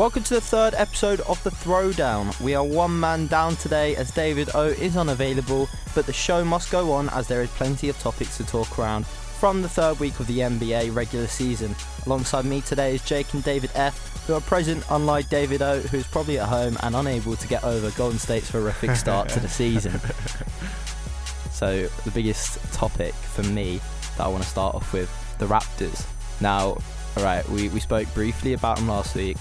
Welcome to the third episode of The Throwdown. We are one man down today as David O is unavailable, but the show must go on as there is plenty of topics to talk around from the third week of the NBA regular season. Alongside me today is Jake and David F, who are present, unlike David O, who's probably at home and unable to get over Golden State's horrific start to the season. So, the biggest topic for me that I want to start off with the Raptors. Now, alright, we, we spoke briefly about them last week.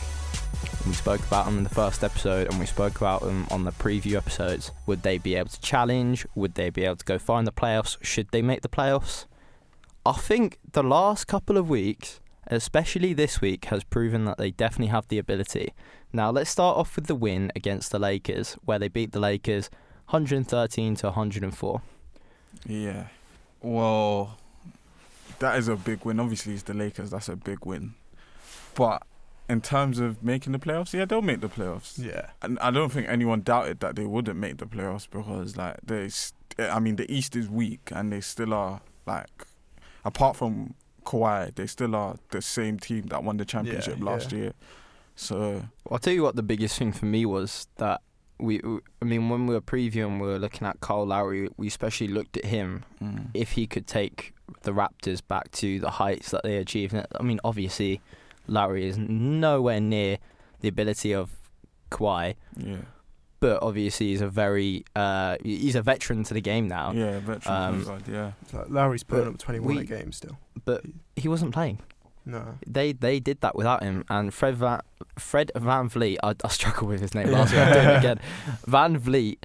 We spoke about them in the first episode and we spoke about them on the preview episodes. Would they be able to challenge? Would they be able to go find the playoffs? Should they make the playoffs? I think the last couple of weeks, especially this week, has proven that they definitely have the ability. Now, let's start off with the win against the Lakers, where they beat the Lakers 113 to 104. Yeah. Well, that is a big win. Obviously, it's the Lakers. That's a big win. But in terms of making the playoffs, yeah, they'll make the playoffs. Yeah. And I don't think anyone doubted that they wouldn't make the playoffs because, like, they. st- I mean, the East is weak, and they still are like, apart from Kawhi, they still are the same team that won the championship Yeah, last yeah. year. So Well, I'll tell you what the biggest thing for me was that we, I mean, when we were previewing, we were looking at Kyle Lowry. We especially looked at him mm, if he could take the Raptors back to the heights that they achieved. I mean, obviously, Lowry is nowhere near the ability of Kawhi, yeah, but obviously he's a very uh, he's a veteran to the game now. yeah, veteran Um, point yeah. It's like Lowry's putting up 21 we- a game still. But he wasn't playing. No. They they did that without him. And Fred Van, Fred VanVleet, I, I struggle with his name last week. I'm doing it again. VanVleet,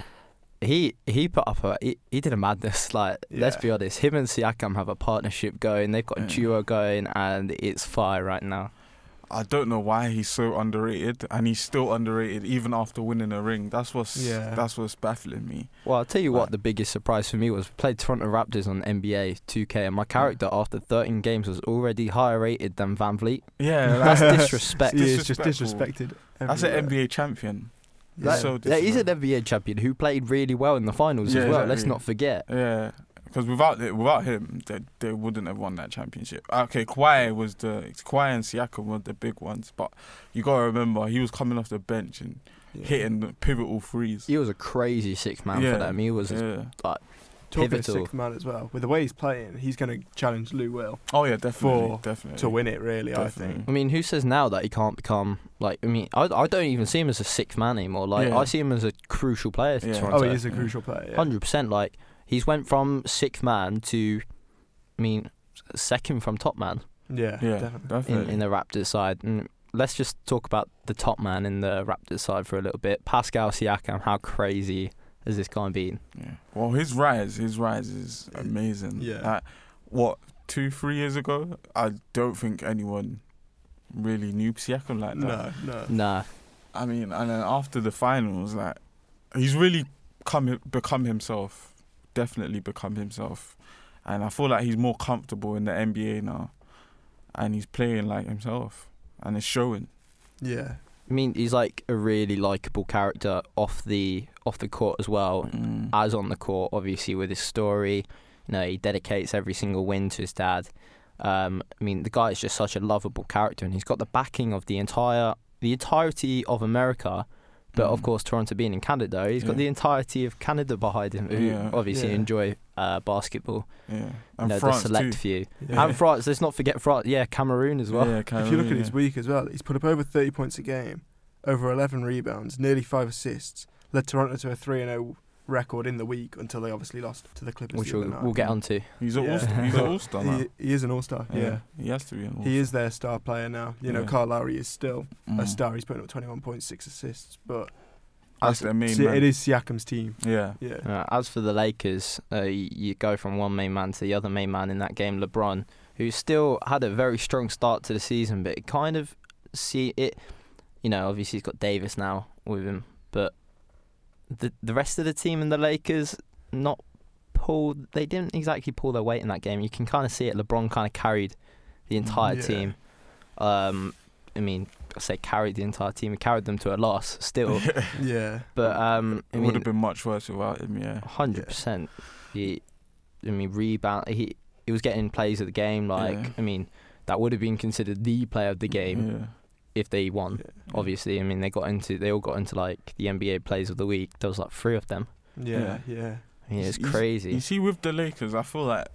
he he put up a he, he did a madness. Like let's be honest, him and Siakam have a partnership going. They've got a duo going, and it's fire right now. I don't know why he's so underrated, and he's still underrated even after winning a ring. That's what's Yeah. that's what's baffling me. Well, I'll tell you Right. what, the biggest surprise for me was we played Toronto Raptors on NBA 2K, and my character after 13 games was already higher rated than VanVleet. Yeah, That's that's disrespect. He is just disrespectful. disrespected. That's an. NBA champion. Yeah. So Yeah, he's an. NBA champion who played really well in the finals Yeah, as well. Let's not forget. Yeah, because without it, without him, they they wouldn't have won that championship. Okay, Kawhi was the Kawhi and Siakam were the big ones, but you gotta remember he was coming off the bench and Yeah. hitting the pivotal threes. He was a crazy six man Yeah, for them. He was a Yeah. Talking pivotal. of sixth man as well. With the way he's playing, he's going to challenge Lou Will Oh yeah, definitely, For- definitely. to win it, really, I think. I mean, who says now that he can't become like? I mean, I, I don't even see him as a sixth man anymore. Like Yeah. I see him as a crucial player for Yeah. Toronto. Oh, he is a crucial player. yeah. Hundred percent. Like he's went from sixth man to, I mean, second from top man Yeah, Yeah, definitely. in, in the Raptors side. And let's just talk about the top man in the Raptors side for a little bit. Pascal Siakam. How crazy has this guy been? Yeah. Well, his rise, his rise is amazing. Yeah. Like, what two, three years ago, I don't think anyone really knew Siakam like that. No, no. Nah. I mean, and then after the finals, like, he's really come become himself. Definitely become himself, and I feel like he's more comfortable in the NBA now, and he's playing like himself, and it's showing. Yeah. I mean, he's like a really likable character off the off the court as well. Mm. as on the court, obviously with his story. You know, he dedicates every single win to his dad. Um, I mean, the guy is just such a lovable character, and he's got the backing of the entire the entirety of America. But of Mm. course, Toronto being in Canada, he's got the entirety of Canada behind him, who Yeah. obviously Yeah. enjoy uh, basketball. yeah, You and know, France the select too. few. Yeah. And France, let's not forget France. Yeah, Cameroon as well. Yeah, Cameroon, if you look at his week as well, he's put up over 30 points a game, over 11 rebounds, nearly five assists, led Toronto to a 3 0 record in the week until they obviously lost to the Clippers. Which the we'll, night. we'll get onto. He's an Yeah. all-star. He's an all-star now. He, he is an all star, yeah. he has to be an all-star. He is their star player now. You know, Yeah. Kyle Lowry is still a Mm. star. He's putting up 21.6 assists, but That's their main see, man. it is Siakam's team. Yeah. Yeah. Uh, as for the Lakers, uh, you, you go from one main man to the other main man in that game, LeBron, who still had a very strong start to the season, but it kind of see it. You know, obviously he's got Davis now with him, but the the rest of the team in the Lakers not pull. They didn't exactly pull their weight in that game. You can kind of see it. LeBron kind of carried the entire Yeah. team. Um, I mean, I say carried the entire team. He carried them to a loss still, Yeah. but um, I it mean, would have been much worse without him. Yeah. Hundred percent. He, I mean, rebound. He he was getting plays of the game. Like Yeah. I mean, that would have been considered the play of the game. Yeah. if they won. Yeah. Obviously, I mean they got into they all got into like the NBA Players of the Week. There was like three of them. Yeah, yeah. I mean, it's You s- crazy. You see, with the Lakers, I feel like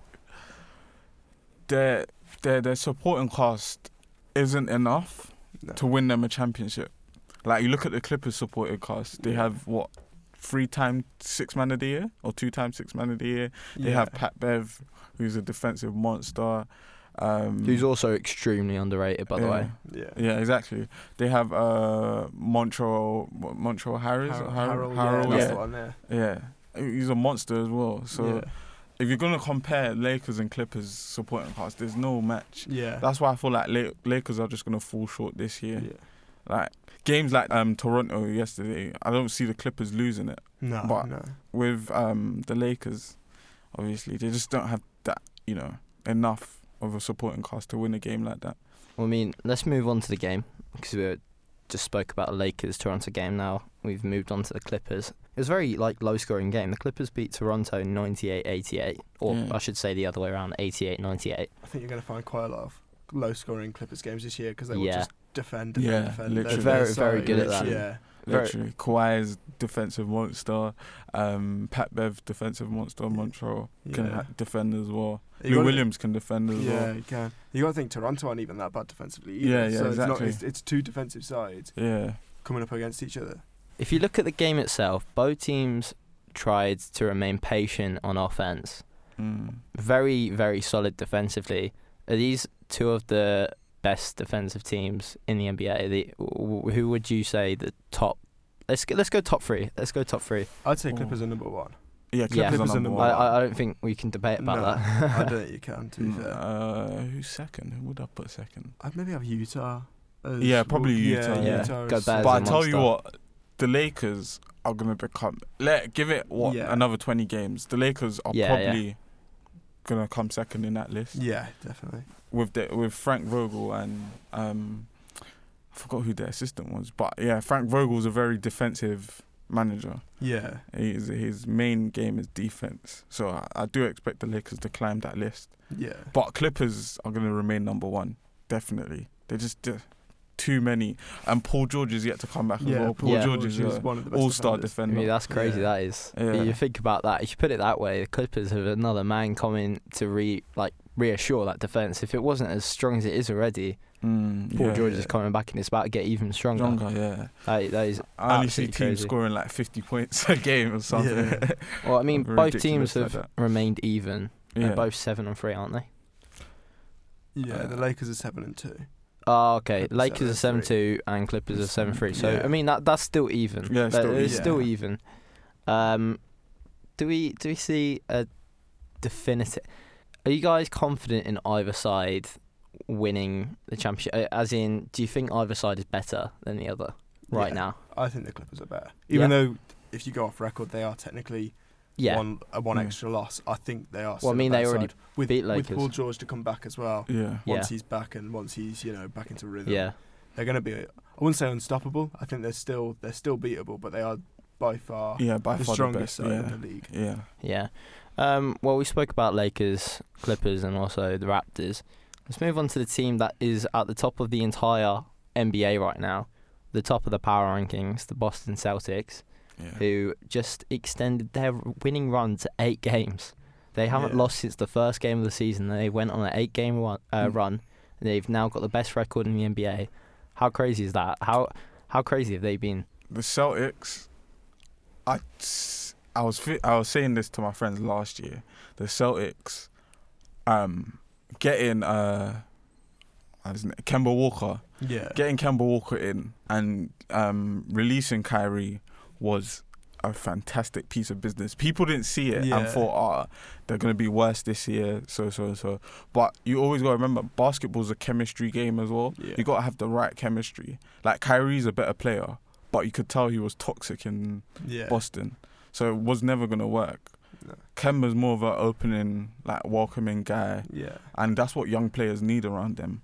their their their supporting cast isn't enough No. to win them a championship. Like you look at the Clippers supporting cast, they Yeah. have what three time six man of the year or two time six man of the year. They Yeah. have Pat Bev, who's a defensive monster. Um, Who's also extremely underrated, by the yeah. way. Yeah. Yeah, exactly. They have uh, Montrezl Montrezl Harris. Har- Har- Harold, Harold, yeah, that's yeah. the one there. yeah. He's a monster as well. So yeah. if you're gonna compare Lakers and Clippers supporting cast, there's no match. Yeah. That's why I feel like La- Lakers are just gonna fall short this year. yeah. Like games like um Toronto yesterday, I don't see the Clippers losing it. No, But- no. With um the Lakers, obviously they just don't have that you know enough of a supporting cast to win a game like that. Well, I mean, let's move on to the game because we just spoke about a Lakers Toronto game. Now we've moved on to the Clippers. It was a very like low scoring game. The Clippers beat Toronto 98-88, or Yeah. I should say the other way around, 88-98. I think you're going to find quite a lot of low scoring Clippers games this year because they will just defend, defend, Yeah, defend. literally. They're Very, very good at that. Yeah. Very- Literally, Kawhi's defensive monster, um, Pat Bev defensive monster, Yeah. Montrezl can Yeah. ha- defend as well. You Lou gotta- Williams can defend as well. Yeah, well. you can. You got to think Toronto aren't even that bad defensively either. Yeah, yeah, so It's, exactly. not, it's, it's two defensive sides Yeah, coming up against each other. If you look at the game itself, both teams tried to remain patient on offense. mm. Very, very solid defensively. Are these two of the best defensive teams in the NBA? The, who would you say the top? Let's go, let's go top three. Let's go top three. I'd say. Clippers are number one. yeah. Yeah. Clippers Clippers are are number number I, one. one. I, I don't think we can debate about No, that. I don't think you can, to be Mm, fair. Uh, who's second? Who would I put second? I'd maybe have Utah. as- Yeah, probably yeah, Utah. Yeah, Utah go Bears. but I tell you what, the Lakers are gonna become. Let give it what Yeah. another twenty games. The Lakers are Yeah, yeah. probably gonna come second in that list Yeah, definitely. with the with Frank Vogel and um, I forgot who their assistant was, but yeah, Frank Vogel's a very defensive manager. Yeah. His his main game is defense, so I, I do expect the Lakers to climb that list. Yeah. But Clippers are going to remain number one, definitely. They're just uh, too many, and Paul George is yet to come back as yeah, well. Paul Yeah. George is a one of the best all-star defenders. I mean, that's crazy. Yeah. That is. Yeah. You think about that. If you put it that way, the Clippers have another man coming to re like reassure that defense. If it wasn't as strong as it is already, Mm, Paul yeah, George yeah. is coming back and it's about to get even stronger. Stronger, yeah. That, that is. I only see teams crazy. scoring like 50 points a game or something. Yeah. Well, I mean, both teams Ridiculous like have remained even. yeah. They're both seven and three, aren't they? Yeah, Uh, the Lakers are seven and two. Oh, okay. Clippers Lakers are seven seven and two and Clippers are seven three. So Yeah. I mean that that's still even. Yeah, That- still it's even. still Yeah. even. Um, do we do we see a definitive? Are you guys confident in either side winning the championship? Uh, As in, do you think either side is better than the other right Yeah. now? I think the Clippers are better. Even though, if you go off record, they are technically Yeah. one a one Yeah. extra loss. I think they are. Well, I mean, they better already side. with beat with Paul George to come back as well. Yeah. Yeah. Once he's back and once he's you know back into rhythm, Yeah. they're going to be. I wouldn't say unstoppable. I think they're still they're still beatable, but they are by far Yeah, by the far the strongest best. side Yeah. in the league. Yeah. Yeah. Um, well, we spoke about Lakers, Clippers, and also the Raptors. Let's move on to the team that is at the top of the entire NBA right now, the top of the power rankings, the Boston Celtics, Yeah. who just extended their winning run to eight games. They haven't Yeah. lost since the first game of the season. They went on an eight-game run. Uh, Mm. run. They've now got the best record in the NBA. How crazy is that? How how crazy have they been? the Celtics, I, I was I was saying this to my friends last year. The Celtics, um, getting uh, I don't know, Kemba Walker, Yeah, getting Kemba Walker in and um, releasing Kyrie was a fantastic piece of business. People didn't see it Yeah. and thought, ah, they're gonna be worse this year, so so so. But you always gotta remember, basketball's a chemistry game as well. Yeah. You gotta have the right chemistry. Like Kyrie's a better player, but you could tell he was toxic in yeah. Boston, so it was never gonna work. No. Kemba's more of an opening, like welcoming guy, Yeah, and that's what young players need around them.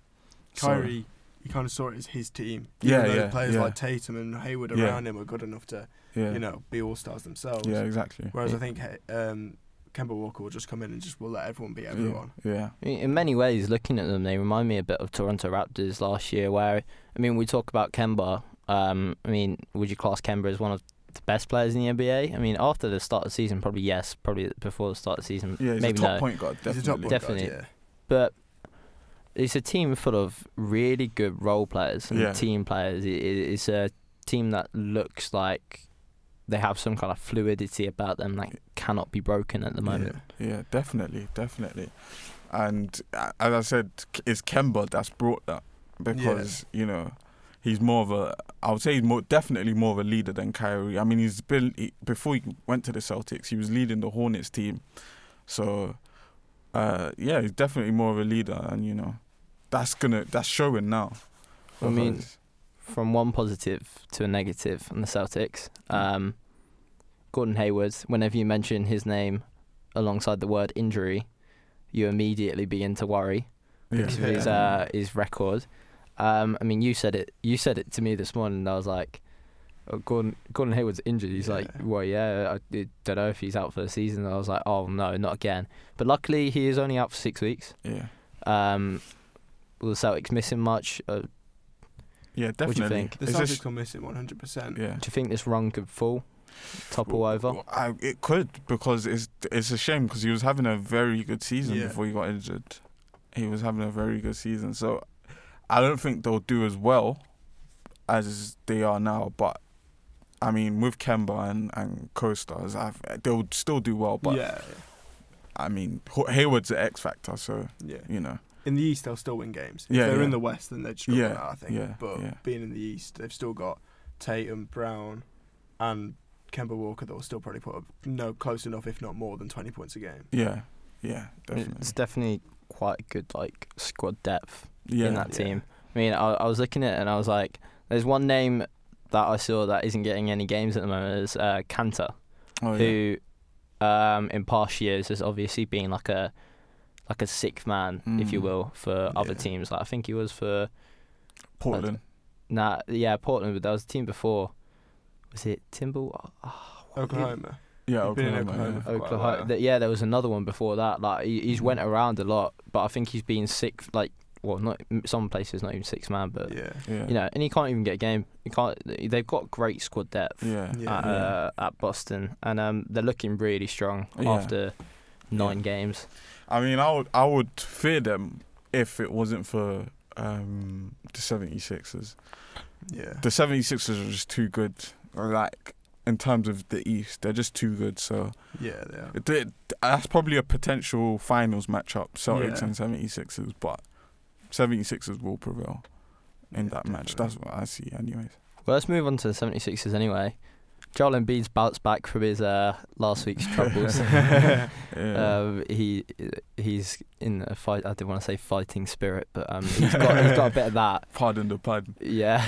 Kyrie, you kind of saw it as his team. Yeah, Even though yeah, Players yeah. like Tatum and Hayward Yeah. around him were good enough to yeah, you know be all stars themselves. yeah, exactly. Whereas Yeah. I think hey, um, Kemba Walker will just come in and just will let everyone beat everyone. Yeah. I In many ways, looking at them, they remind me a bit of Toronto Raptors last year. Where I mean, we talk about Kemba. Um, I mean, would you class Kemba as one of the best players in the NBA? I mean, after the start of the season, probably yes. Probably before the start of the season, Yeah, he's maybe a top no. point guard, He's a top definitely. point guard, Definitely. yeah. But it's a team full of really good role players and Yeah. team players. It, it- it's a team that looks like they have some kind of fluidity about them that cannot be broken at the moment. Yeah, definitely, definitely. And uh, as I said, it's Kemba that's brought that because you know he's more of a. I would say he's more definitely more of a leader than Kyrie. I mean, he's been he, before he went to the Celtics, he was leading the Hornets team. So, uh, yeah, he's definitely more of a leader, and you know, that's gonna that's showing now. I mean, Because- from one positive to a negative on the Celtics. Um, Gordon Hayward, whenever you mention his name alongside the word injury, you immediately begin to worry yeah, because of his uh, his record. Um, I mean, you said it. You said it to me this morning. And I was like, oh, Gordon Gordon Hayward's injured. He's like, well, yeah, I don't know if he's out for the season. I was like, oh no, not again. But luckily, he is only out for six weeks. yeah, Um, will the Celtics miss him much? Uh, yeah, do you definitely. think? The It's Celtics just- will miss it 100%. yeah. do you think this run could fall, topple over? I, it could because it's it's a shame because he was having a very good season Yeah. before he got injured. He was having a very good season, so I don't think they'll do as well as they are now. But I mean, with Kemba and and co-stars, I've, they'll still do well. But yeah, I mean, H- Hayward's the X factor, so yeah. you know, In the East, they'll still win games. If Yeah, they're yeah. in the West, then they'd struggle Yeah, now, I think. yeah, but yeah. being in the East, they've still got Tatum, Brown, and Kemba Walker that will still probably put up no close enough, if not more than 20 points a game. yeah, yeah, definitely, It's definitely quite a good like squad depth yeah, in that yeah. team. I mean, I, I was looking at it and I was like, there's one name that I saw that isn't getting any games at the moment is uh, Kanter, oh, yeah. who um, in past years has obviously been like a like a sixth man, if you Mm. will, for other Yeah. teams. Like I think he was for Portland. nah, yeah, Portland, but there was a team before. Was it Timber? Oh, Oklahoma. Yeah, He's in Oklahoma. Oklahoma yeah. for Oklahoma. while. yeah, there was another one before that. Like he, he's went Mm. around a lot, but I think he's been sixth. Like, well, not some places not even six man, but Yeah. Yeah, you know, and he can't even get a game. He can't. They've got great squad depth yeah, Yeah. at, uh, at Boston, and um, they're looking really strong Yeah. after nine Yeah. games. I mean, I would I would fear them if it wasn't for um, the 76ers. Yeah. The 76ers are just too good. Like in terms of the East, they're just too good. So Yeah, they are. it, that's probably a potential finals matchup, Celtics Yeah. and 76ers. But 76ers will prevail in Yeah, that match. That's what I see, anyways. Well, let's move on to the 76ers anyway. Joel Embiid's bounced back from his uh, last week's troubles. Yeah. Um, he he's in a fight. I didn't want to say fighting spirit, but um, he's got he's got a bit of that. Pardon the pun. Yeah.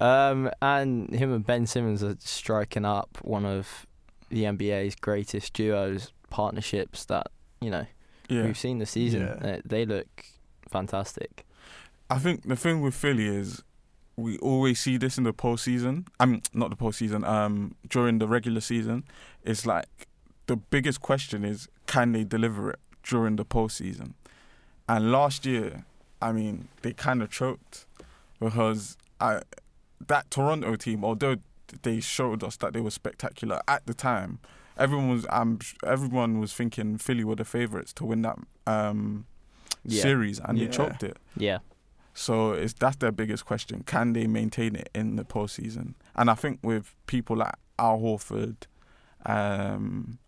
um, and him and Ben Simmons are striking up one of the NBA's greatest duos partnerships that you know Yeah. we've seen this season. Yeah. Uh, they look fantastic. I think the thing with Philly is we always see this in the postseason. I mean, not the postseason. Um, during the regular season, it's like the biggest question is can they deliver it during the postseason? And last year, I mean, they kind of choked because I that Toronto team, although they showed us that they were spectacular at the time, everyone was um, everyone was thinking Philly were the favorites to win that um, Yeah. series, and they choked it. Yeah. So it's that's their biggest question: Can they maintain it in the postseason? And I think with people like Al Horford, um,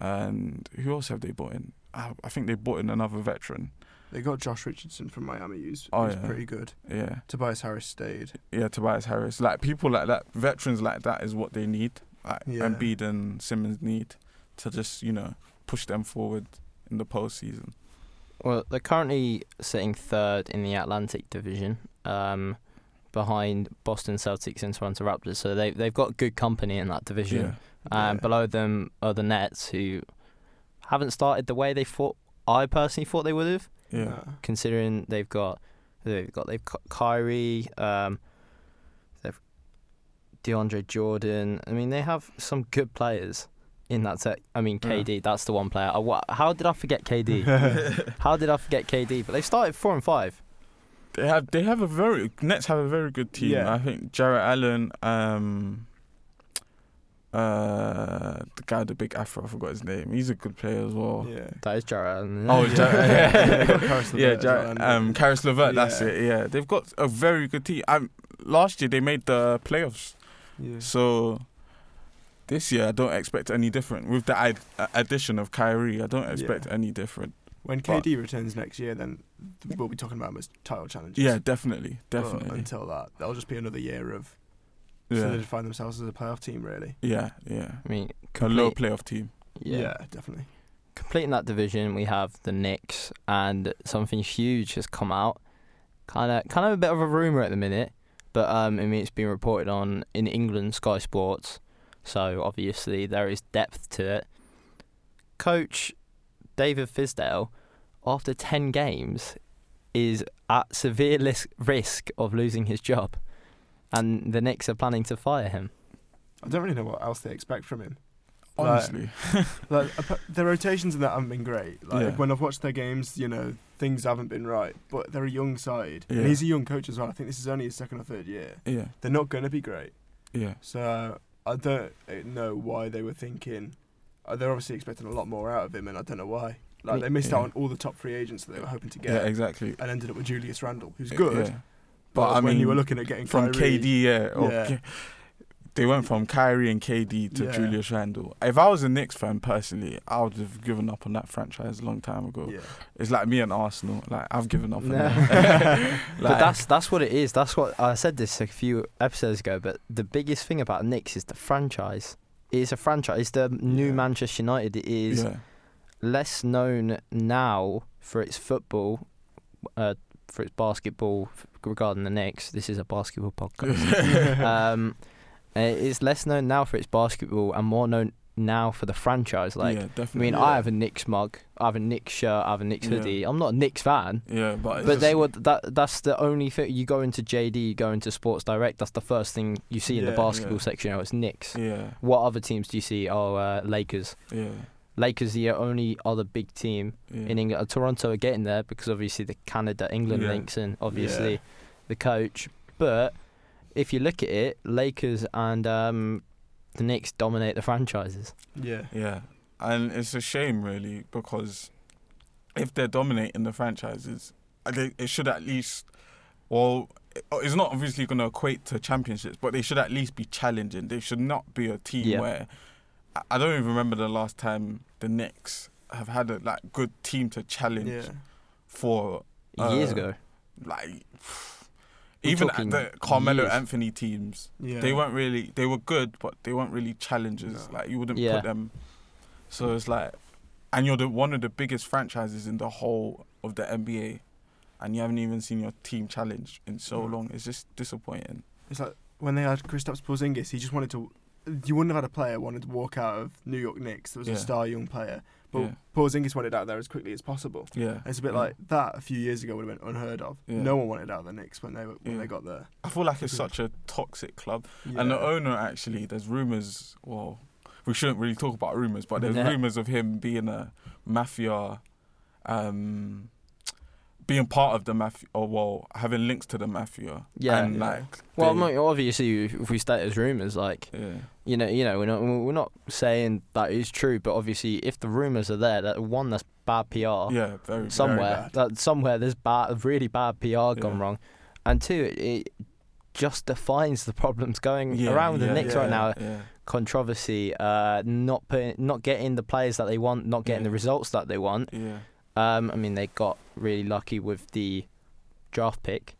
and who else have they bought in? I, I think they bought in another veteran. They got Josh Richardson from Miami, who's, Oh, who's yeah. pretty good. Yeah, Tobias Harris stayed. yeah, Tobias Harris. Like people like that, veterans like that is what they need. Like Yeah. Embiid and Simmons need to just you know push them forward in the postseason. Well, they're currently sitting third in the Atlantic Division, um, behind Boston Celtics and Toronto Raptors. So they they've got good company in that division. Um, Yeah. below them are the Nets, who haven't started the way they thought. I personally thought they would have, Yeah, considering they've got they've got they've got Kyrie, um, they've DeAndre Jordan. I mean, they have some good players, in that set. I mean, Yeah. KD, that's the one player. I, wa- how did I forget KD? how did I forget KD? But they started four and five. They have they have a very Nets have a very good team. Yeah. I think Jarrett Allen, um, uh, the guy with the big afro, I forgot his name. He's a good player as well. Yeah. That is Jarrett. Allen. Oh, Yeah. Jarrett. Yeah, Caris LeVert yeah, Jarrett, um, Caris LeVert. That's it. Yeah, they've got a very good team. Um, last year they made the playoffs, Yeah. so this year I don't expect any different. With the ad- addition of Kyrie, I don't expect Yeah. any different. When But- KD returns next year, then we'll be talking about him as title challenges. Yeah, definitely, But definitely. until that, that'll just be another year of yeah, solidifying themselves as a playoff team, really. yeah, yeah. I mean, A low playoff team. yeah. definitely. completing that division, we have the Knicks, and something huge has come out. Kind of, kind of a bit of a rumor at the minute, but um, I mean, it's been reported on in England, Sky Sports. So obviously there is depth to it. Coach David Fizdale, after ten games, is at severe risk of losing his job, and the Knicks are planning to fire him. I don't really know what else they expect from him. Honestly, Like appa- the rotations in that haven't been great. Like Yeah. when I've watched their games, you know things haven't been right. But they're a young side, Yeah. and he's a young coach as well. I think this is only his second or third year. yeah, They're not going to be great. yeah. So I don't uh, know why they were thinking. Uh, they're obviously expecting a lot more out of him, and I don't know why. Like they missed Yeah. out on all the top free agents that they were hoping to get, Yeah, exactly. and ended up with Julius Randle, who's good. Yeah. But, But I when you were looking at getting from Kyrie, KD, yeah, or Yeah. K- they went from Kyrie and KD to Yeah. Julius Randle. If I was a Knicks fan personally, I would have given up on that franchise a long time ago. yeah, It's like me and Arsenal. Like I've given up on No. that. but that's that's what it is. That's what I said this a few episodes ago. But the biggest thing about Knicks is the franchise. It is a franchise. It's the new Yeah. Manchester United. It is yeah, less known now for its football, uh, for its basketball. f- Regarding the Knicks, this is a basketball podcast. um, uh, it's less known now for its basketball and more known now for the franchise. Like, yeah, I mean, Yeah. I have a Knicks mug, I have a Knicks shirt, I have a Knicks Yeah. hoodie. I'm not a Knicks fan. yeah, but it's But they would that that's the only thing you go into JD, you go into Sports Direct, that's the first thing you see in the basketball section. Oh, it's Knicks. Yeah, What other teams do you see? Oh, uh, Lakers. yeah, Lakers the only other big team in England. Uh, Toronto are getting there because obviously the Canada England links and obviously the coach. But if you look at it, Lakers and um, the Knicks dominate the franchises. yeah, Yeah, and it's a shame really because if they're dominating the franchises, I think it should at least, well, it's not obviously going to equate to championships, but they should at least be challenging. They should not be a team Yeah. where I- I don't even remember the last time the Knicks have had a like good team to challenge yeah. for Uh, Years ago, like. We're Even talking the Carmelo years. Anthony teams, Yeah. they weren't really they were good, but they weren't really challenges. No. Like you wouldn't Yeah. put them. So it's like, and you're the one of the biggest franchises in the whole of the NBA, and you haven't even seen your team challenged in so No. long. It's just disappointing. It's like when they had Kristaps Porzingis, he just wanted to. You wouldn't have had a player wanted to walk out of New York Knicks that was Yeah. a star young player, but Yeah. Porzingis wanted out there as quickly as possible. Yeah, And it's a bit yeah. like that. A few years ago would have been unheard of. Yeah. No one wanted out of the Knicks when they were, when Yeah. they got there. I feel like it's such a toxic club, and the owner actually. There's rumors. Well, we shouldn't really talk about rumors, but there's Yeah. rumors of him being a mafia. Um, being part of the mafia, or well, having links to the mafia, Yeah. and Yeah. like, well, they- obviously, if we state as rumours, like yeah, you know, you know, we're not we're not saying that is true, but obviously, if the rumours are there, that one that's bad PR yeah, very very somewhere, bad. that somewhere there's bad, really bad PR gone wrong, and two, it, it just defines the problems going Yeah, around the yeah, Knicks yeah, right now. Yeah, Controversy, uh, not putting, not getting the players that they want, not getting Yeah. the results that they want. yeah, Um, I mean, they got really lucky with the draft pick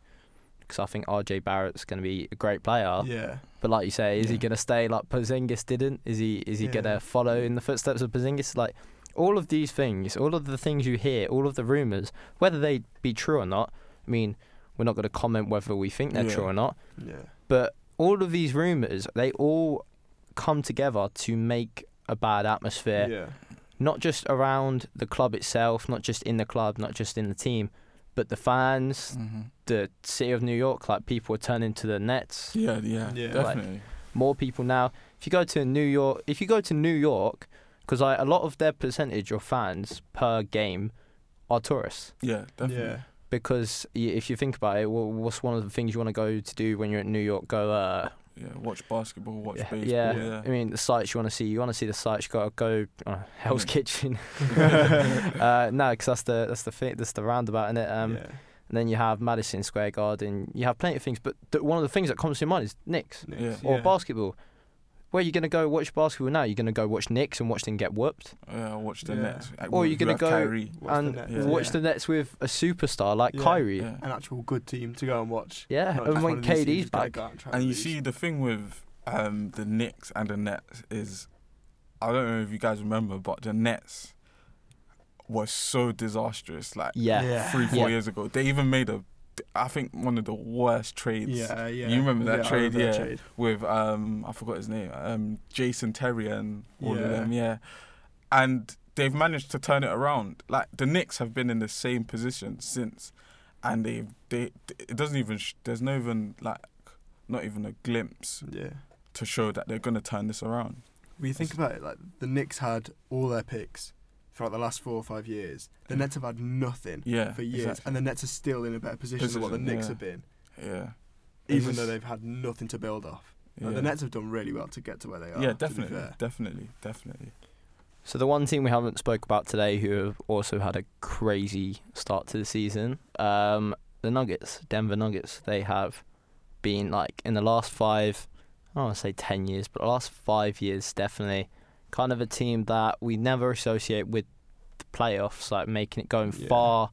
because I think RJ Barrett's going to be a great player. Yeah. But like you say, is he going to stay like Porzingis didn't? Is he is he Yeah. going to follow in the footsteps of Porzingis? Like all of these things, all of the things you hear, all of the rumors, whether they be true or not. I mean, we're not going to comment whether we think they're Yeah. true or not. Yeah. But all of these rumors, they all come together to make a bad atmosphere Yeah. Not just around the club itself, not just in the club, not just in the team, but the fans, hmm the city of New York. Like people are turning to the Nets. yeah, yeah, Yeah. definitely. More people now. if you go to New York, if you go to New York, because like a lot of their percentage of fans per game are tourists. Yeah, definitely. Yeah. Because y- if you think about it, wha- what's one of the things you want to go to do when you're in New York? Go, uh, Yeah, watch basketball, watch yeah, baseball. yeah. Yeah, I mean, the sights you want to see. You want to see the sights. You got to go uh, Hell's Yeah. Kitchen. uh, no, because that's the that's the thing. That's the roundabout in it. Um, yeah. And then you have Madison Square Garden. You have plenty of things, but th- one of the things that comes to your mind is Knicks Knicks, or basketball. Where are you gonna go watch basketball now? You're gonna go watch Knicks and watch them get whooped, yeah. Watch the Yeah. Nets. Uh, Or we- you're gonna go Kyrie. Watch the and Nets, Yeah. watch yeah. the Nets with a superstar like Yeah. Kyrie. Yeah. An actual good team to go and watch. Yeah, Not and when one of these teams KD's back, and And you see the thing with um, the Knicks and the Nets is, I don't know if you guys remember, but the Nets was so disastrous. Like yeah, Yeah. three, four Yeah. years ago, they even made a, I think one of the worst trades Yeah, yeah. You remember that yeah, trade, remember that yeah. trade. with um, I forgot his name, um, Jason Terry and all Yeah. of them. Yeah, and they've managed to turn it around. Like the Knicks have been in the same position since, and they they it doesn't even sh- there's no even like not even a glimpse Yeah. to show that they're gonna turn this around. When you think about it, like the Knicks had all their picks throughout the last four or five years. The Nets have had nothing Yeah, for years, exactly. and the Nets are still in a better position, than what the Position, Knicks yeah. have been, yeah, even just- though they've had nothing to build off. yeah. Like, the Nets have done really well to get to where they are. yeah, definitely, definitely, definitely. So the one team we haven't spoke about today, who have also had a crazy start to the season, um, the Nuggets, Denver Nuggets. They have been like in the last five, I don't want to say ten years, but the last five years definitely, kind of a team that we never associate with the playoffs, like making it going Yeah. far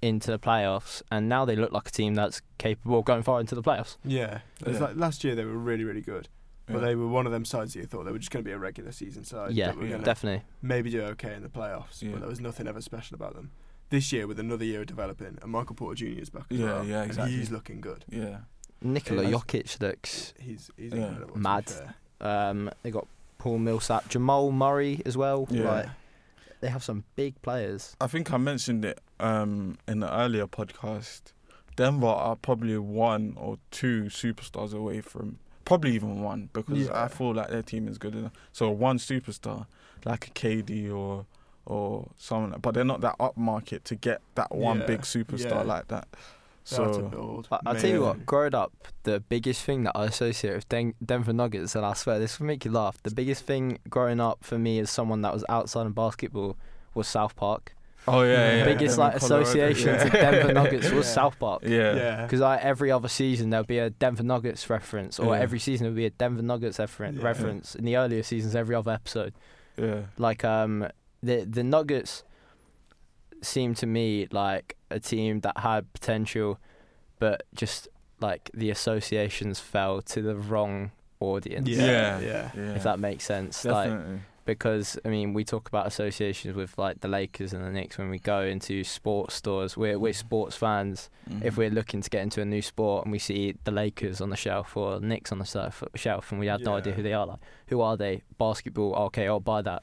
into the playoffs, and now they look like a team that's capable of going far into the playoffs. Yeah, it's Yeah. like last year they were really, really good, but Yeah. they were one of them sides that you thought they were just going to be a regular season side. yeah, that were yeah. definitely. maybe do okay in the playoffs, Yeah. but there was nothing ever special about them. This year, with another year of developing, and Michael Porter Jr. is back as Yeah, well, yeah, and exactly. he's looking good. yeah, Nikola Yeah. Jokic looks He's he's Yeah. incredible. Mad. Um, they got Paul Millsap, Jamal Murray as well. Yeah. Like, they have some big players. I think I mentioned it um, in the earlier podcast. Denver are probably one or two superstars away from, probably even one, because Yeah. I feel like their team is good enough. So one superstar, like a KD or or someone, but they're not that upmarket to get that one Yeah, big superstar yeah. like that. They are So build. I, I'll tell you what, growing up, the biggest thing that I associate with Den- Denver Nuggets, and I swear this will make you laugh, the biggest thing growing up for me as someone that was outside of basketball was South Park. oh yeah, yeah, Yeah. biggest Denver, like Colorado, association yeah. to Denver Nuggets was Yeah. South Park. yeah, yeah. Because like every other season there'll be a Denver Nuggets reference, or Yeah. every season there'll be a Denver Nuggets refer- Yeah. reference. In the earlier seasons, every other episode. yeah, like um the the Nuggets seemed to me like a team that had potential, but just like the associations fell to the wrong audience. Yeah, yeah, yeah. yeah. If that makes sense, like because I mean we talk about associations with like the Lakers and the Knicks when we go into sports stores. We're we're sports fans. If Mhm. we're looking to get into a new sport and we see the Lakers on the shelf or the Knicks on the surf- shelf and we have no idea who they are, like who are they? Basketball, okay, I'll buy that.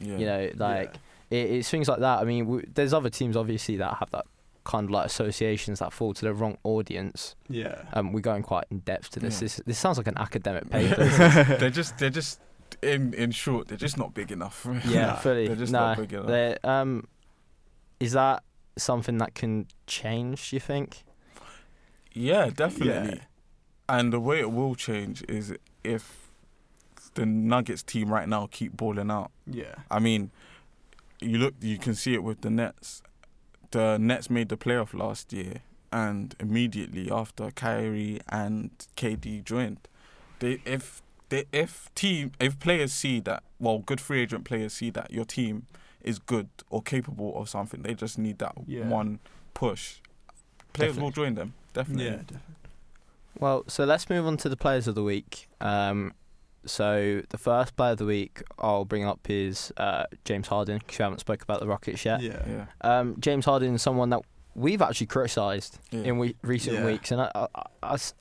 yeah. You know, like it, it's things like that. I mean, w- there's other teams obviously that have that kind of like associations that fall to the wrong audience. yeah. Um, we're going quite in depth to this. Yeah. This this sounds like an academic paper. they're just they're just in in short they're just not big enough. yeah, Nah, fully. they're just no, not big enough. they're, um, is that something that can change? Do you think? Yeah, definitely. Yeah. And the way it will change is if the Nuggets team right now keep balling out. Yeah. I mean, you look, you can see it with the Nets. The Nets made the playoff last year, and immediately after Kyrie and KD joined, they if they if team if players see that well, good free agent players see that your team is good or capable of something, they just need that Yeah. one push. Players will join them definitely. Yeah, definitely. Well, so let's move on to the players of the week. Um, so the first player of the week I'll bring up is uh, James Harden because we haven't spoke about the Rockets yet. Yeah. Yeah. Um, James Harden is someone that we've actually criticised Yeah. in we- recent Yeah. weeks, and I, I, I- I s-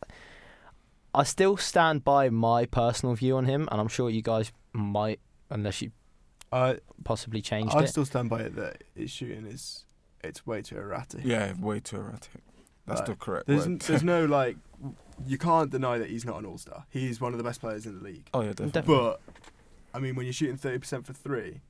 I still stand by my personal view on him, and I'm sure you guys might, unless you I possibly changed I it. still stand by it that his shooting is it's way too erratic. Yeah, way too erratic. That's Like, the correct There's word. there's no like you can't deny that he's not an all star. He's one of the best players in the league. Oh yeah, definitely. Definitely. But I mean, when you're shooting thirty percent for three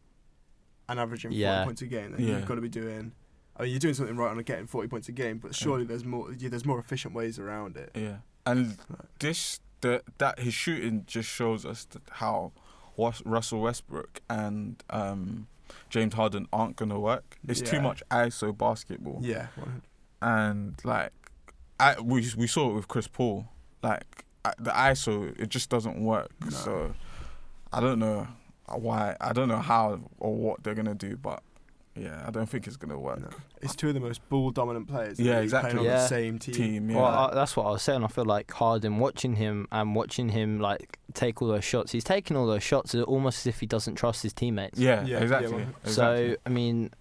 and averaging Yeah. forty points a game, then Yeah. you've got to be doing. I mean, you're doing something right on getting forty points a game, but surely there's more. Yeah, there's more efficient ways around it. Yeah, and Right. this the that his shooting just shows us that how Wes- Russell Westbrook and um, James Harden aren't gonna work. It's too much ISO basketball, Yeah, and like I we we saw it with Chris Paul. Like I- the ISO, it just doesn't work. No. So I don't know why. I don't know how or what they're gonna do, but yeah, I don't think it's gonna work. No. It's two of the most ball dominant players. Yeah, the exactly. Playing on Yeah. the same team. Team, yeah. Well, I, that's what I was saying. I feel like Harden watching him and watching him like take all those shots. He's taking all those shots almost as if he doesn't trust his teammates. Yeah, Yeah, yeah, well, exactly. So I mean,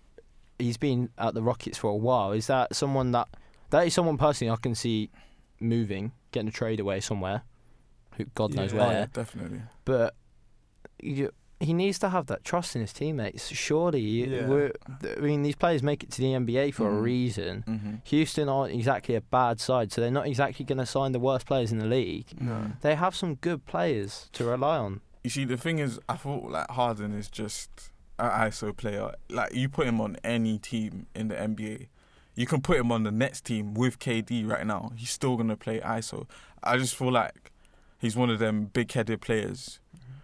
he's been at the Rockets for a while. Is that someone that that is someone personally I can see moving, getting a trade away somewhere, who God knows Yeah. Oh, where. yeah, definitely. But you, he needs to have that trust in his teammates. Surely, Yeah. I mean, these players make it to the NBA for a Mhm. reason. hmm Houston aren't exactly a bad side, so they're not exactly going to sign the worst players in the league. No. They have some good players to rely on. You see, the thing is, I thought like Harden is just an ISO player. Like you put him on any team in the NBA, you can put him on the Nets team with KD right now. He's still gonna play ISO. I just feel like he's one of them big-headed players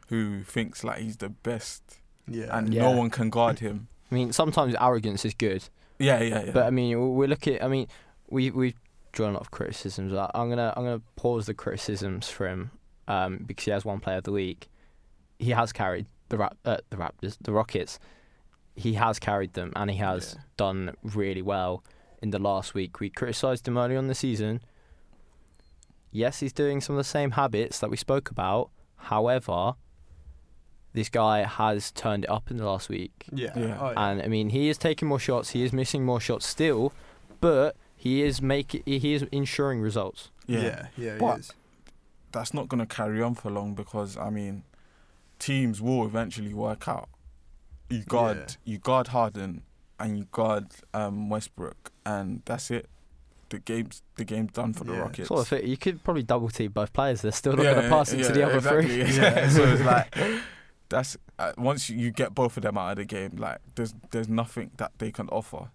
who thinks like he's the best, Yeah. and Yeah. no one can guard him. I mean, sometimes arrogance is good, Yeah, yeah, yeah. but I mean, we look at. I mean, we we drawn a lot of criticisms. I- I'm gonna I'm gonna pause the criticisms for him um, because he has one player of the week. He has carried the Rap, uh, the Raptors, the Rockets. He has carried them, and he has Yeah. done really well in the last week. We criticised him early on the season. Yes, he's doing some of the same habits that we spoke about. However, this guy has turned it up in the last week. yeah. Yeah. Oh, yeah. And I mean, he is taking more shots. He is missing more shots still, but he is making. He is ensuring results. yeah. yeah. Yeah. But- he is. that's not going to carry on for long because I mean, teams will eventually work out. You guard, Yeah. you guard Harden, and you guard um, Westbrook, and that's it. The game's the game's done for the Yeah. Rockets. Sort of fit. You could probably double team both players. They're still not Yeah, going to pass it yeah, to the other exactly. three. Yeah, so it's like that's uh, once you get both of them out of the game, like there's there's nothing that they can offer.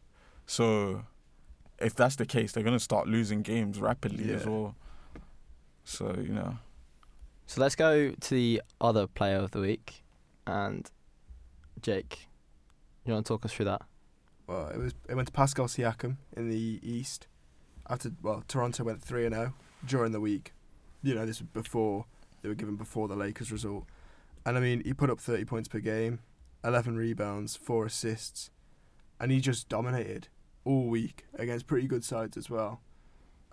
So if that's the case, they're gonna start losing games rapidly as well. So you know, So let's go to the other player of the week, and Jake, you want to talk us through that? Well, it was it went to Pascal Siakam in the East. After well, Toronto went three and zero during the week. You know, this was before they were given before the Lakers result. And I mean, he put up thirty points per game, eleven rebounds, four assists, and he just dominated all week against pretty good sides as well.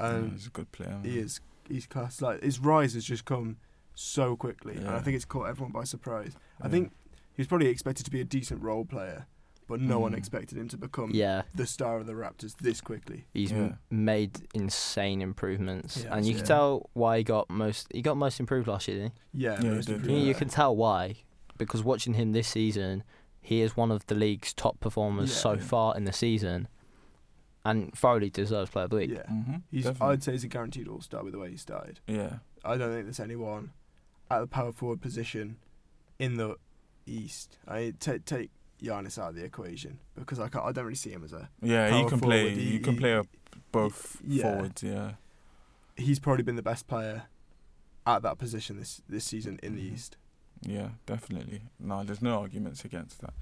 yeah, he's a good player. Um, he is he's class. Like his rise has just come so quickly, yeah. and I think it's caught everyone by surprise. I think he was probably expected to be a decent role player, but no one Mm. expected him to become Yeah, the star of the Raptors this quickly. he's Yeah. m- made insane improvements, Yeah, and you yeah. can tell why he got most. He got most improved last year. Didn't Yeah, Yeah, he most did, improved? You, Yeah. you can tell why because watching him this season, he is one of the league's top performers Yeah. so Yeah. far in the season, and thoroughly deserves player of the week. Yeah, Mhm, he's. definitely. I'd say he's a guaranteed All Star with the way he started. yeah. I don't think there's anyone at the power forward position in the East. I take take Giannis out of the equation because I I don't really see him as a. Yeah, he can play. He- you can he- play up both yeah. forwards. Yeah, He's probably been the best player at that position this this season in the Mhm. East. yeah, definitely. No, there's no arguments against that,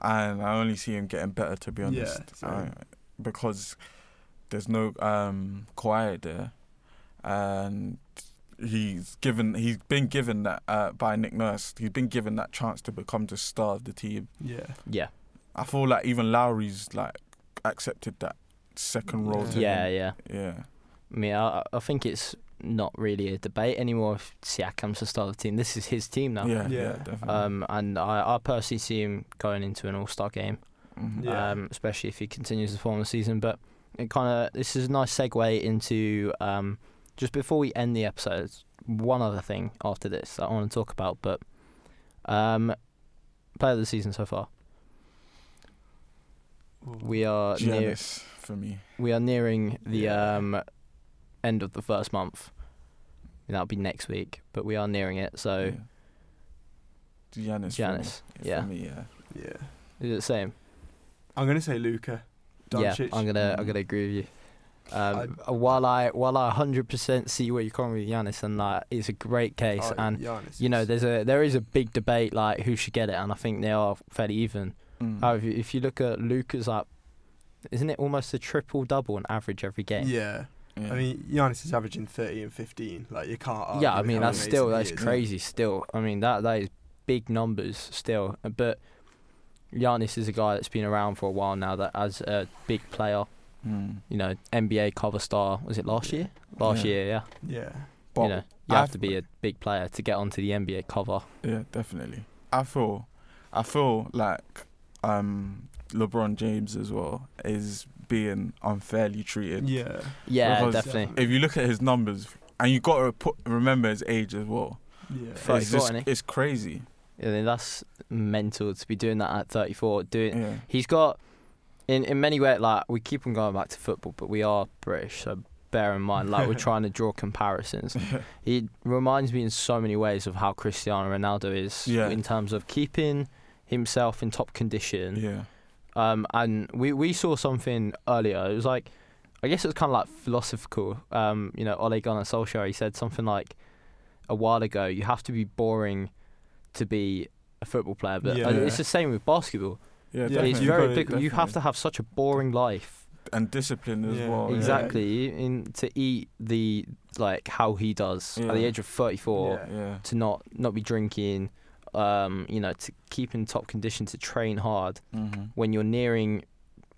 and I only see him getting better to be honest. I- because there's no um Kawhi there, and he's given he's been given that uh, by Nick Nurse. He's been given that chance to become the star of the team. Yeah, Yeah, I feel like even Lowry's like accepted that second role. To yeah, him. yeah. yeah. I mean, I, I think it's not really a debate anymore if Siakam's the star of the team. This is his team now. Yeah, yeah, Yeah. definitely. Um, and I, I personally see him going into an All Star game, Mhm. Yeah. um, especially if he continues the form of the season. But it kind of this is a nice segue into um, just before we end the episode. One other thing after this that I want to talk about, but um, player of the season so far. We are near, for me. we are nearing the Yeah. um, end of the first month. that'll be next week, but we are nearing it. So yeah. Giannis. for yeah. For me, yeah. Yeah. is it the same? I'm gonna say Luka. Yeah, I'm gonna I'm Mm. gonna agree with you. Um, while I while I 100% see where you're coming with Giannis, and like it's a great case, Oh, and Giannis you know there's a there is a big debate like who should get it, and I think they are fairly even. Mm. However, if you look at Luka's like, isn't it almost a triple double on average every game? Yeah. Yeah. I mean, Giannis is averaging 30 and 15. Like you can't. argue yeah, I mean that's still that's is. crazy. Still, I mean that that is big numbers still. But Giannis is a guy that's been around for a while now. That as a big player, Mm. you know, NBA cover star. Was it last year? Last Yeah. year, yeah. Yeah. But you know, you have I've- to be a big player to get onto the NBA cover. Yeah, definitely. I feel, I feel like um, LeBron James as well is being unfairly treated. Yeah. Yeah, Because definitely. If you look at his numbers, and you got to put remember his age as well. Yeah. Fuck. It's 34, just, it's crazy. I mean, that's mental to be doing that at 34. Doing Yeah. he's got in in many ways like we keep on going back to football, but we are British, so bear in mind like we're trying to draw comparisons. He reminds me in so many ways of how Cristiano Ronaldo is Yeah. in terms of keeping himself in top condition. yeah. Um, and we we saw something earlier. It was like, I guess it was kind of like philosophical. Um, you know, Ole Gunnar Solskjaer. He said something like a while ago. You have to be boring to be a football player, but Yeah. it's the same with basketball. Yeah, Yeah, it's you very gotta- You have to have such a boring life. and discipline as Yeah. well. yeah. exactly. In to eat the like how he does at the age of thirty four. Yeah. Yeah. To not not be drinking. Um, you know, to keep in top condition, to train hard. Mm-hmm. when you're nearing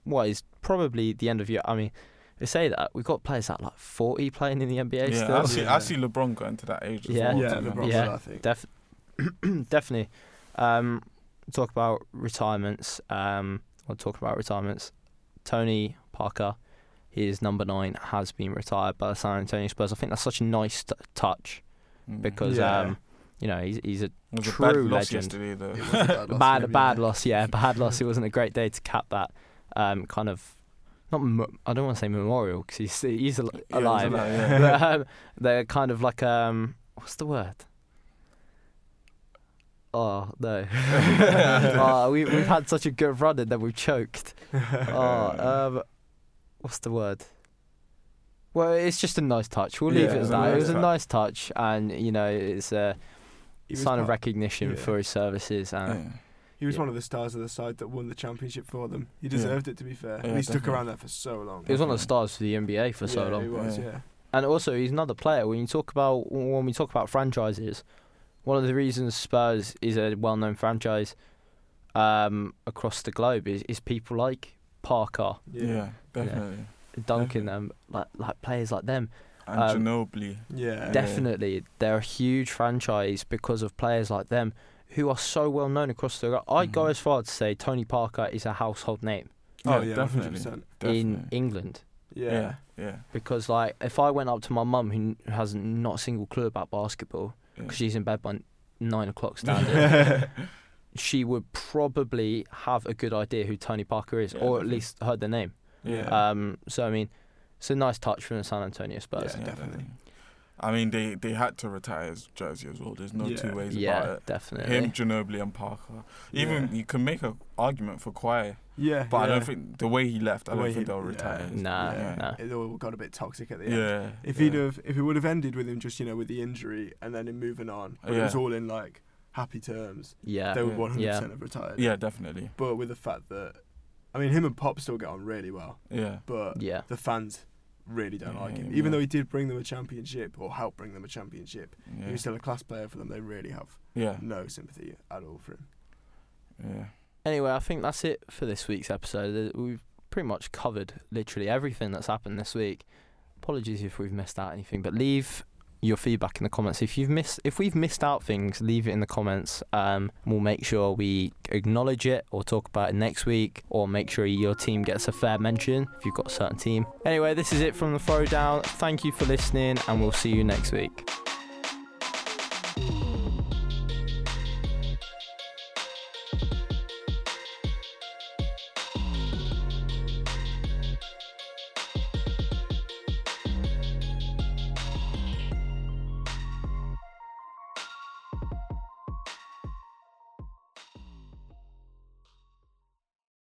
what is probably the end of your. I mean, they say that we've got players at like 40 playing in the NBA Yeah, still. I see. Yeah. I see LeBron going to that age. As Yeah. well, Yeah. to be LeBron. Yeah. I think. Def- definitely. Um, talk about retirements. Um, I'll talk about retirements. Tony Parker, his number nine, has been retired by the San Antonio Spurs. I think that's such a nice t- touch Mm. because, Yeah. um, you know, he's, he's a it was a true bad loss legend. yesterday, though. It was a bad loss bad, bad yeah. loss. Yeah, bad loss. It wasn't a great day to cap that. Um, kind of, not. Mo- I don't want to say memorial because he's he's al- Yeah, he's alive. alive, yeah. but, um, they're kind of like um, what's the word? Oh no! oh, we we've had such a good run and then we've choked. Oh, um, what's the word? Well, it's just a nice touch. We'll leave Yeah, it it was at a that. It nice was a touch. nice touch, and you know, it's a He was sign of recognition yeah. for his services. And Yeah. He was Yeah. one of the stars of the side that won the championship for them. He Yeah. deserved it, to be fair. Yeah, and he stuck around there for so long. he was one of the stars for the NBA for so Yeah, long. He was, Yeah. yeah. And also, he's another player. When you talk about when we talk about franchises, one of the reasons Spurs is a well-known franchise um, across the globe is, is people like Parker, Yeah, definitely. Duncan, um, like like players like them. And Um, Ginobili. Yeah. Definitely, they're a huge franchise because of players like them who are so well known across the. globe. I'd go Mhm. as far to say Tony Parker is a household name Oh, Yeah, yeah, definitely. 100%. in England. Yeah. Yeah, yeah. Because like, if I went up to my mum who has not a single clue about basketball, yeah. Because she's in bed by nine o'clock standard, she would probably have a good idea who Tony Parker is, Yeah, or at least heard the name. yeah. Um, so I mean, it's a nice touch from the San Antonio Spurs. Yeah, definitely. I mean, they, they had to retire his jersey as well. There's no Yeah. two ways Yeah, about it. Yeah, definitely. Him, Ginobili, and Parker. Even Yeah. you can make an argument for Kawhi, Yeah. but I don't think the way he left, I The don't think he- they'll retire. his- Nah, yeah. nah. It all got a bit toxic at the end. Yeah. If yeah. he'd have, if it would have ended with him just you know with the injury and then him moving on, but it was all in like happy terms, Yeah, they would 100 percent have retired. Yeah, definitely. But with the fact that, I mean, him and Pop still get on really well, Yeah. but yeah, the fans really don't Yeah, like him. yeah. Even though he did bring them a championship or help bring them a championship, Yeah. he was still a class player for them. They really have yeah. no sympathy at all for him. Yeah. Anyway, I think that's it for this week's episode. We've pretty much covered literally everything that's happened this week. Apologies if we've missed out anything, but leave your feedback in the comments. If you've missed, if we've missed out things, leave it in the comments. Um, we'll make sure we acknowledge it or talk about it next week, or make sure your team gets a fair mention if you've got a certain team. Anyway, this is it from the throwdown. Thank you for listening, and we'll see you next week.